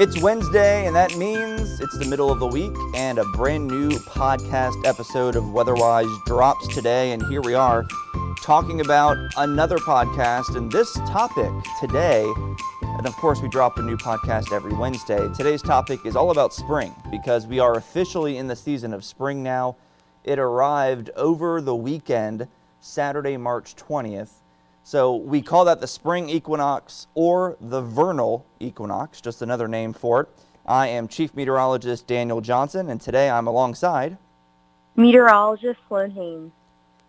It's Wednesday, and that means it's the middle of the week, and a brand new podcast episode of Weatherwise drops today. And here we are talking about another podcast. And this topic today, and of course, we drop a new podcast every Wednesday. Today's topic is all about spring because we are officially in the season of spring now. It arrived over the weekend, Saturday, March 20th. So we call that the spring equinox or the vernal equinox, just another name for it. I am Chief Meteorologist Daniel Johnson, and today I'm alongside Meteorologist Sloan Haynes.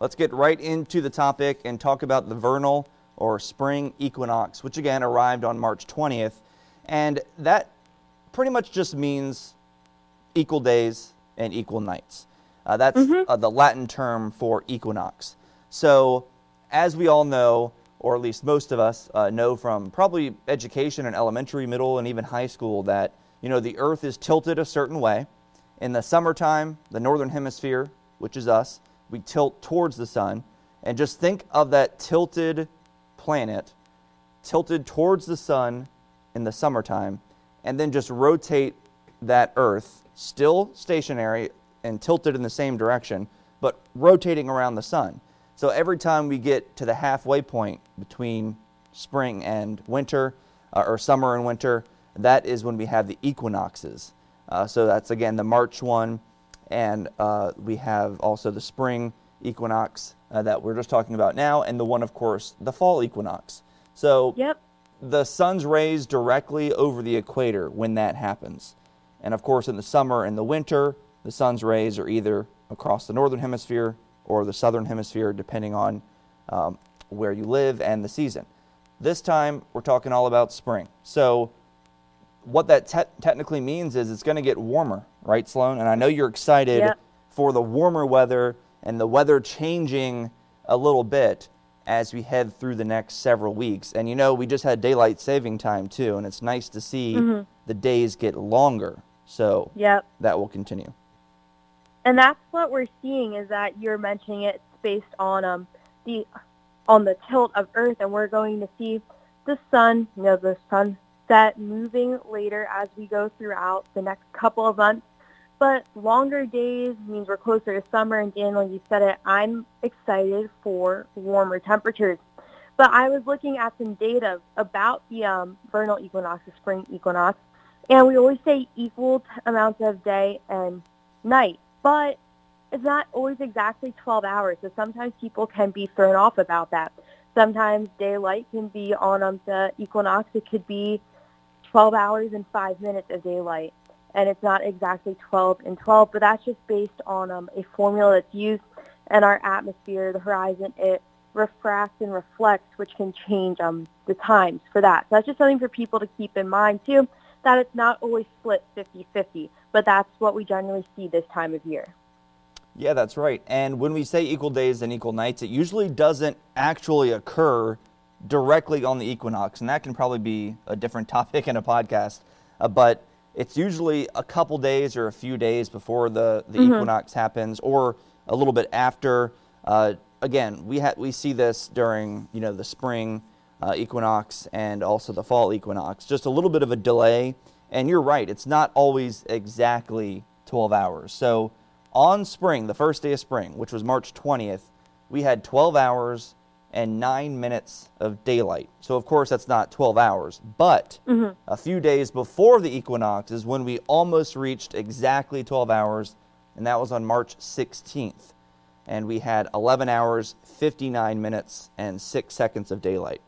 Let's get right into the topic and talk about the vernal or spring equinox, which again arrived on March 20th. And that pretty much just means equal days and equal nights. Uh, that's Mhm. uh, the Latin term for equinox. So, as we all know, or at least most of us uh, know from probably education in elementary, middle, and even high school, that you know the Earth is tilted a certain way. In the summertime, the northern hemisphere, which is us, we tilt towards the sun, and just think of that tilted planet tilted towards the sun in the summertime, and then just rotate that Earth, still stationary and tilted in the same direction, but rotating around the sun. So every time we get to the halfway point between spring and winter, uh, or summer and winter, that is when we have the equinoxes. Uh, so that's again the March one, and uh, we have also the spring equinox uh, that we're just talking about now, and the one, of course, the fall equinox. So Yep. the sun's rays directly over the equator when that happens. And of course, in the summer and the winter, the sun's rays are either across the northern hemisphere or the southern hemisphere, depending on um, where you live and the season. This time, we're talking all about spring. So, what that te- technically means is it's going to get warmer, right, Sloan? And I know you're excited Yep. for the warmer weather and the weather changing a little bit as we head through the next several weeks. And you know, we just had daylight saving time too, and it's nice to see Mhm. the days get longer. So Yep. that will continue. And that's what we're seeing is that you're mentioning it's based on um the on the tilt of Earth, and we're going to see the sun, you know, the sunset moving later as we go throughout the next couple of months. But longer days means we're closer to summer, and Daniel, you said it. I'm excited for warmer temperatures. But I was looking at some data about the um, vernal equinox, the spring equinox, and we always say equal t- amounts of day and night, but it's not always exactly 12 hours. So sometimes people can be thrown off about that. Sometimes daylight can be on um, the equinox. It could be 12 hours and 5 minutes of daylight. And it's not exactly 12 and 12, but that's just based on um, a formula that's used in our atmosphere, the horizon. It refracts and reflects, which can change um, the times for that. So that's just something for people to keep in mind, too, that it's not always split 50-50, but that's what we generally see this time of year. Yeah, that's right. And when we say equal days and equal nights, it usually doesn't actually occur directly on the equinox, and that can probably be a different topic in a podcast. Uh, but it's usually a couple days or a few days before the, the equinox happens, or a little bit after. Uh, again, we ha- we see this during you know the spring uh, equinox and also the fall equinox. Just a little bit of a delay. And you're right; it's not always exactly 12 hours. So on spring, the first day of spring, which was March 20th, we had 12 hours and 9 minutes of daylight. So, of course, that's not 12 hours. But a few days before the equinox is when we almost reached exactly 12 hours, and that was on March 16th. And we had 11 hours, 59 minutes, and 6 seconds of daylight.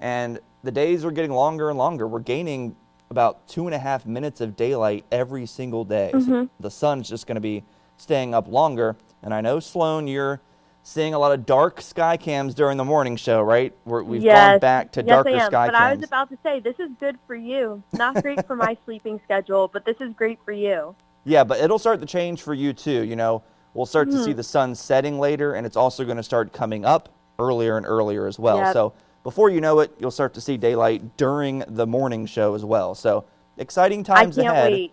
And the days are getting longer and longer. We're gaining about two and a half minutes of daylight every single day. So the sun's just going to be staying up longer. And I know, Sloan, you're seeing a lot of dark sky cams during the morning show, right? We're, we've gone back to yes, darker I am. sky But I was about to say, this is good for you. Not great for my sleeping schedule, but this is great for you. Yeah, but it'll start to change for you too. You know, we'll start to Mm-hmm. see the sun setting later, and it's also going to start coming up earlier and earlier as well. Yep. So before you know it, you'll start to see daylight during the morning show as well. So exciting times I can't ahead. wait.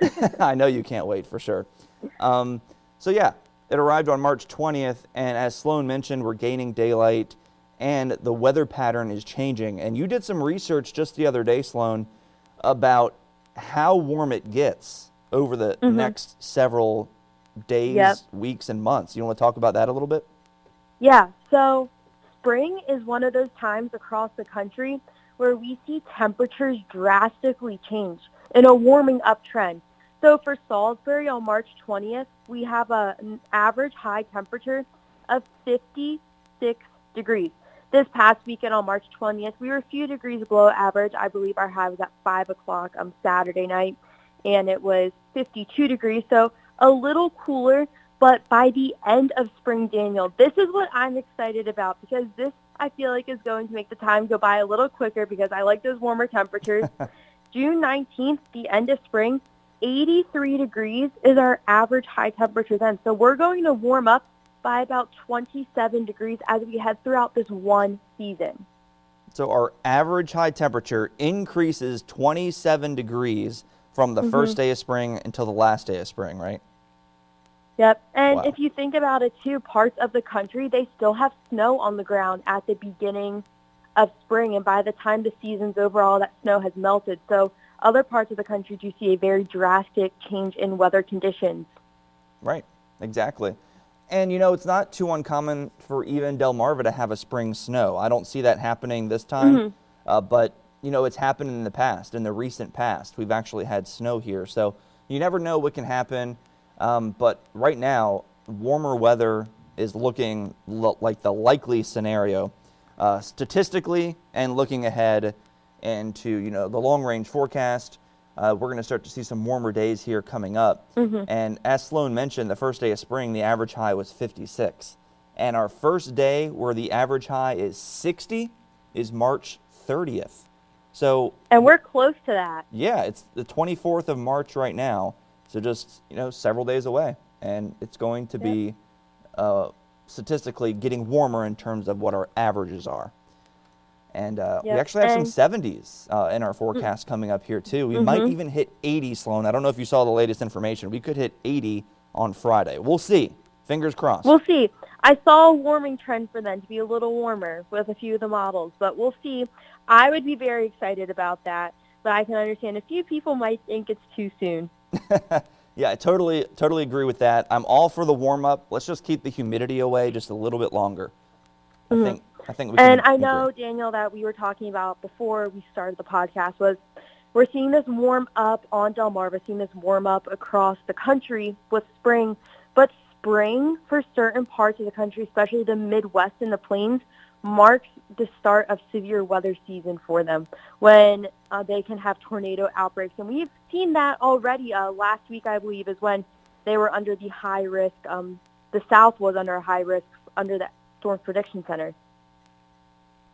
I know you can't wait for sure. Um, so yeah, it arrived on March 20th, and as Sloan mentioned, we're gaining daylight and the weather pattern is changing. And you did some research just the other day, Sloan, about how warm it gets over the Mhm. next several days, Yep. weeks, and months. You want to talk about that a little bit? Yeah, so spring is one of those times across the country where we see temperatures drastically change in a warming up trend. So for Salisbury on March 20th, we have a, an average high temperature of 56 degrees. This past weekend on March 20th, we were a few degrees below average. I believe our high was at 5 o'clock on Saturday night, and it was 52 degrees, so a little cooler. But by the end of spring, Daniel, this is what I'm excited about because this, I feel like, is going to make the time go by a little quicker because I like those warmer temperatures. June 19th, the end of spring, 83 degrees is our average high temperature then. So we're going to warm up by about 27 degrees as we head throughout this one season. So our average high temperature increases 27 degrees from the Mhm. first day of spring until the last day of spring, right? Yep. And Wow. if you think about it too, parts of the country, they still have snow on the ground at the beginning of spring. And by the time the season's over, all that snow has melted. So other parts of the country do see a very drastic change in weather conditions. Right, exactly. And you know, it's not too uncommon for even Delmarva to have a spring snow. I don't see that happening this time, Mhm. uh, but you know, it's happened in the past, in the recent past. We've actually had snow here, so you never know what can happen. Um, but right now, warmer weather is looking lo- like the likely scenario, uh, statistically, and looking ahead into you know the long range forecast. Uh, we're going to start to see some warmer days here coming up. Mhm. And as Sloan mentioned, the first day of spring, the average high was 56. And our first day where the average high is 60 is March 30th. So, And we're close to that. yeah, it's the 24th of March right now. So just, you know, several days away. And it's going to be uh, statistically getting warmer in terms of what our averages are. And uh, we actually have and- some 70s uh, in our forecast coming up here, too. We might Mhm. even hit 80, Sloan. I don't know if you saw the latest information. We could hit 80 on Friday. We'll see. Fingers crossed. We'll see. I saw a warming trend for them to be a little warmer with a few of the models, but we'll see. I would be very excited about that, but I can understand a few people might think it's too soon. yeah, I totally, totally agree with that. I'm all for the warm up. Let's just keep the humidity away just a little bit longer. I Mhm. think. I think we can. And I agree. know, Daniel, that we were talking about before we started the podcast was we're seeing this warm up on Delmarva, seeing this warm up across the country with spring. But spring for certain parts of the country, especially the Midwest and the plains, marks the start of severe weather season for them when uh, they can have tornado outbreaks. And we've seen that already. Uh, last week, I believe, is when they were under the high risk. Um, the South was under a high risk under the Storm Prediction Center.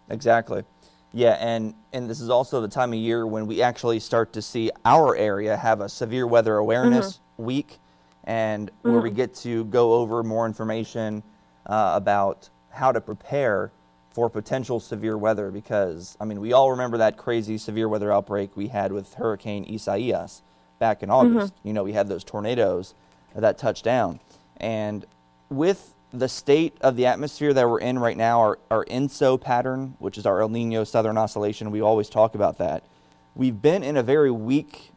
Exactly. Yeah, and and this is also the time of year when we actually start to see our area have a severe weather awareness week, and where we Mhm. get to go over more information uh, about how to prepare for potential severe weather. Because I mean, we all remember that crazy severe weather outbreak we had with Hurricane Isaias back in mm-hmm. August. You know, we had those tornadoes that touched down, and with the state of the atmosphere that we're in right now, our, our ENSO pattern, which is our El Nino Southern Oscillation, we always talk about that. We've been in a very weak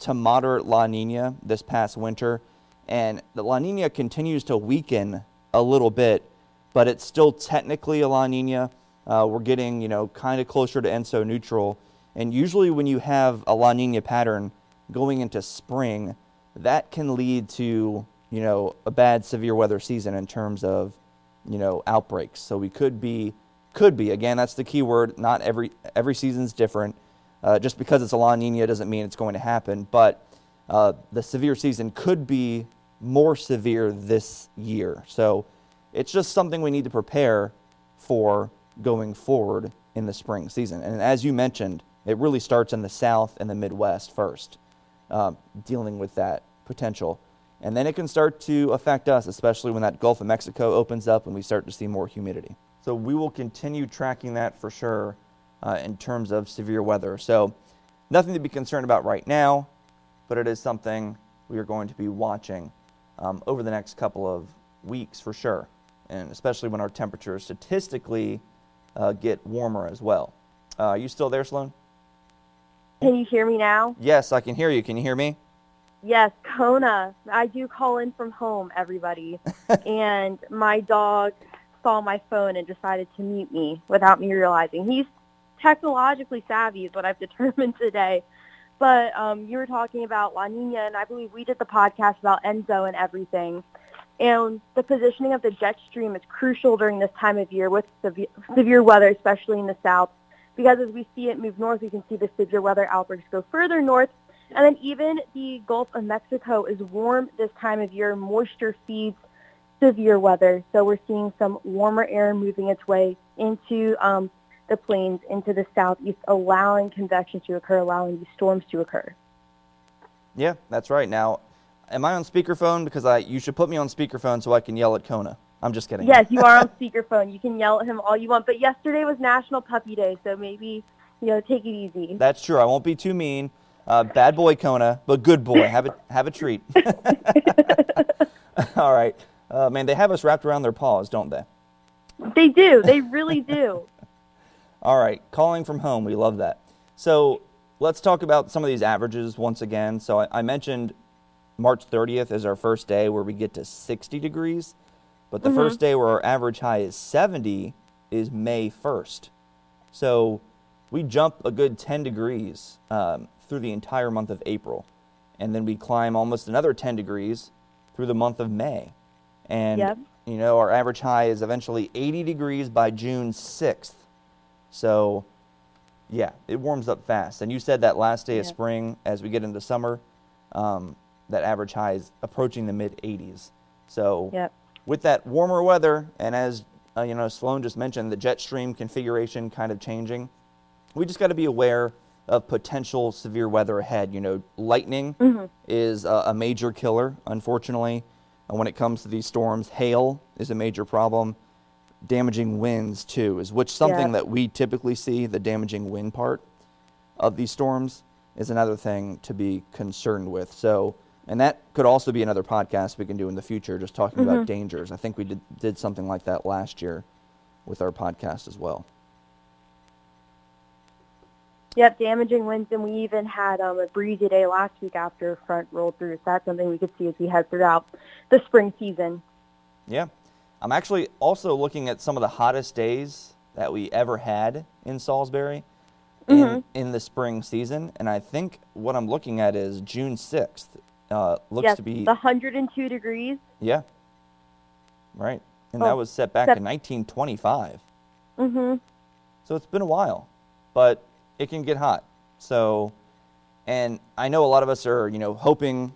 to moderate La Nina this past winter, and the La Nina continues to weaken a little bit, but it's still technically a La Nina. Uh, we're getting, you know, kind of closer to ENSO neutral. And usually when you have a La Nina pattern going into spring, that can lead to, you know, a bad severe weather season in terms of, you know, outbreaks. So we could be, could be, again, that's the key word. Not every, every season's different. Uh, just because it's a La Nina doesn't mean it's going to happen. But uh, the severe season could be more severe this year. So it's just something we need to prepare for going forward in the spring season. And as you mentioned, it really starts in the South and the Midwest first, um, dealing with that potential. And then it can start to affect us, especially when that Gulf of Mexico opens up and we start to see more humidity. So we will continue tracking that for sure uh, in terms of severe weather. So nothing to be concerned about right now, but it is something we are going to be watching um, over the next couple of weeks for sure, and especially when our temperatures statistically uh, get warmer as well. Uh, are you still there, Sloan? Can you hear me now? Yes, I can hear you. Can you hear me? Yes, Kona. I do call in from home, everybody. and my dog saw my phone and decided to mute me without me realizing. He's technologically savvy is what I've determined today. But um, you were talking about La Nina, and I believe we did the podcast about ENSO and everything. And the positioning of the jet stream is crucial during this time of year with severe, weather, especially in the south, because as we see it move north, we can see the severe weather outbreaks go further north. And then even the Gulf of Mexico is warm this time of year. Moisture feeds severe weather. So we're seeing some warmer air moving its way into um, the plains, into the southeast, allowing convection to occur, allowing these storms to occur. Yeah, that's right. Now, am I on speakerphone? Because I you should put me on speakerphone so I can yell at Kona. I'm just kidding. Yes, you are on speakerphone. You can yell at him all you want. But yesterday was National Puppy Day, so maybe you know take it easy. That's true. I won't be too mean. Uh, bad boy Kona, but good boy. Have a have a treat. all right, uh, man. They have us wrapped around their paws, don't they? They do. They really do. all right, calling from home. We love that. So let's talk about some of these averages once again. So I, I mentioned March 30th is our first day where we get to 60 degrees. But the Mhm. first day where our average high is 70 is May 1st. So we jump a good 10 degrees um, through the entire month of April. And then we climb almost another 10 degrees through the month of May. And, Yep. you know, our average high is eventually 80 degrees by June 6th. So, yeah, it warms up fast. And you said that last day of spring, as we get into summer, um, that average high is approaching the mid 80s. So, Yep. with that warmer weather, and as uh, you know, Sloan just mentioned, the jet stream configuration kind of changing, we just got to be aware of potential severe weather ahead. You know, lightning Mhm. is a, a major killer, unfortunately. And when it comes to these storms, hail is a major problem. Damaging winds too is which something Yeah. that we typically see. The damaging wind part of these storms is another thing to be concerned with. So, and that could also be another podcast we can do in the future, just talking about dangers. I think we did did something like that last year with our podcast as well. Yep, damaging winds, and we even had um, a breezy day last week after a front rolled through. So that's something we could see as we head throughout the spring season. Yeah. I'm actually also looking at some of the hottest days that we ever had in Salisbury in, in the spring season. And I think what I'm looking at is June 6th. Uh, looks yes, to be, the 102 degrees. yeah. Right. And that Oh, was set back sep- in 1925. Mm-hmm. So it's been a while, but it can get hot. So, and I know a lot of us are, you know, hoping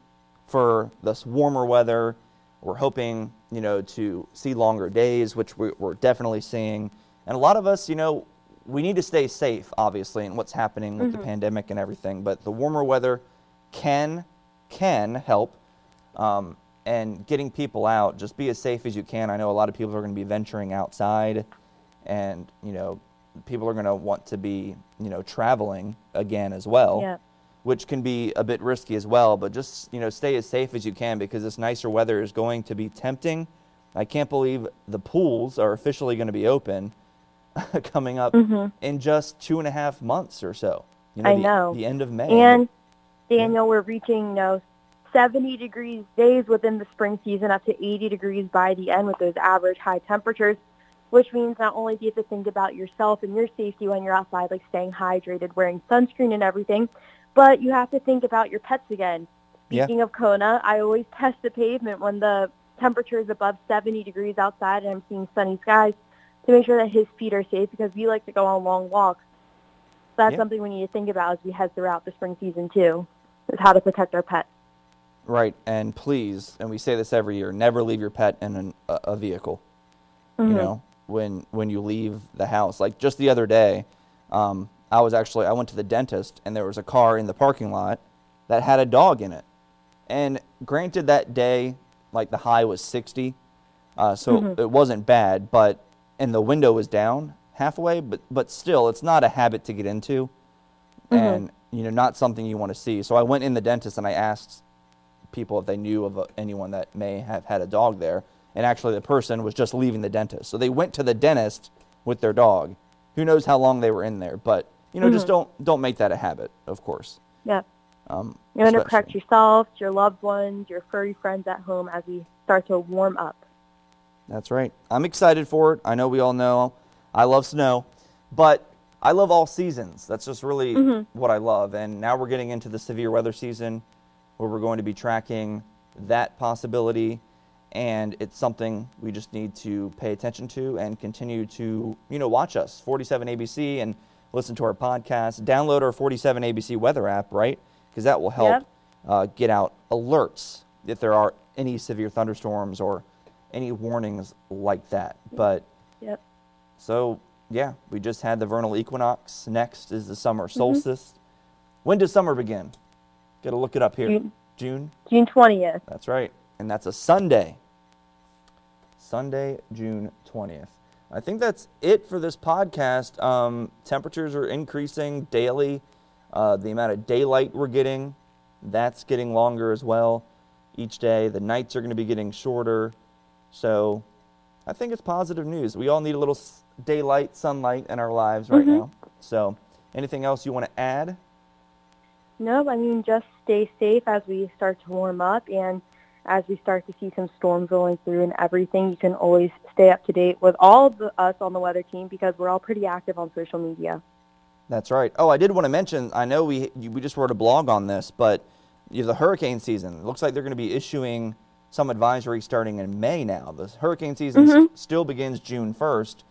for this warmer weather. We're hoping, you know, to see longer days, which we, we're definitely seeing. And a lot of us, you know, we need to stay safe, obviously, in what's happening with the pandemic and everything. But the warmer weather can can help. Um, and getting people out, just be as safe as you can. I know a lot of people are going to be venturing outside, and you know, people are going to want to be, you know, traveling again as well, Yeah. which can be a bit risky as well. But just you know, stay as safe as you can because this nicer weather is going to be tempting. I can't believe the pools are officially going to be open coming up in just two and a half months or so. You know, I the, know. the end of May. And Daniel, we're reaching you know 70 degrees days within the spring season, up to 80 degrees by the end with those average high temperatures, which means not only do you have to think about yourself and your safety when you're outside, like staying hydrated, wearing sunscreen and everything, but you have to think about your pets again. Yeah. Speaking of Kona, I always test the pavement when the temperature is above 70 degrees outside and I'm seeing sunny skies to make sure that his feet are safe because we like to go on long walks. So that's Yeah. something we need to think about as we head throughout the spring season too, is how to protect our pets. Right, and please, and we say this every year, never leave your pet in an, a, a vehicle. You Mhm. know, when when you leave the house. Like just the other day, um, I was actually I went to the dentist, and there was a car in the parking lot that had a dog in it. And granted, that day, like the high was sixty, uh, so it wasn't bad. But and the window was down halfway, but but still, it's not a habit to get into, and you know, not something you want to see. So I went in the dentist and I asked people if they knew of anyone that may have had a dog there, and actually the person was just leaving the dentist. So they went to the dentist with their dog. Who knows how long they were in there, but you know, just don't don't make that a habit, of course. Yeah. Um, You're going to protect yourself, your loved ones, your furry friends at home as we start to warm up. That's right. I'm excited for it. I know we all know I love snow, but I love all seasons. That's just really what I love. And now we're getting into the severe weather season where we're going to be tracking that possibility. And it's something we just need to pay attention to and continue to, you know, watch us, 47 ABC, and listen to our podcast. Download our 47 ABC weather app, right? Because that will help Yep. uh, get out alerts if there are any severe thunderstorms or any warnings like that. But Yep. so yeah, we just had the vernal equinox. Next is the summer solstice. When does summer begin? Got to look it up here. June. June. June 20th. That's right, and that's a Sunday. Sunday, June twentieth. I think that's it for this podcast. Um, temperatures are increasing daily. Uh, the amount of daylight we're getting, that's getting longer as well each day. The nights are going to be getting shorter. So I think it's positive news. We all need a little daylight, sunlight in our lives right mm-hmm. now. So anything else you want to add? No, I mean, just stay safe as we start to warm up and as we start to see some storms rolling through and everything. You can always stay up to date with all of the, us on the weather team because we're all pretty active on social media. That's right. Oh, I did want to mention. I know we we just wrote a blog on this, but you know, the hurricane season it looks like they're going to be issuing some advisories starting in May now. The hurricane season s- still begins June first,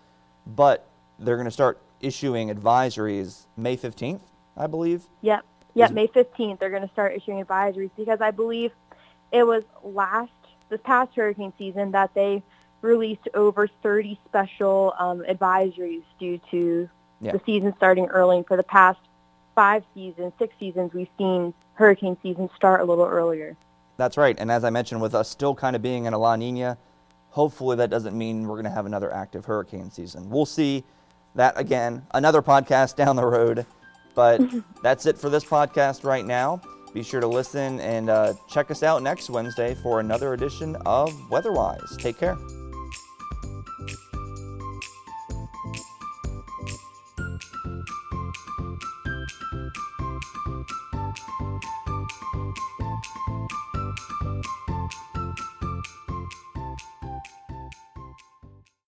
but they're going to start issuing advisories May fifteenth, I believe. Yep. Yep, Is- May 15th, they're going to start issuing advisories because I believe it was last, this past hurricane season that they released over 30 special um, advisories due to Yeah. the season starting early. And for the past five seasons, six seasons, we've seen hurricane season start a little earlier. That's right. And as I mentioned, with us still kind of being in a La Nina, hopefully that doesn't mean we're going to have another active hurricane season. We'll see that again, another podcast down the road. But that's it for this podcast right now. Be sure to listen and uh, check us out next Wednesday for another edition of Weatherwise. Take care.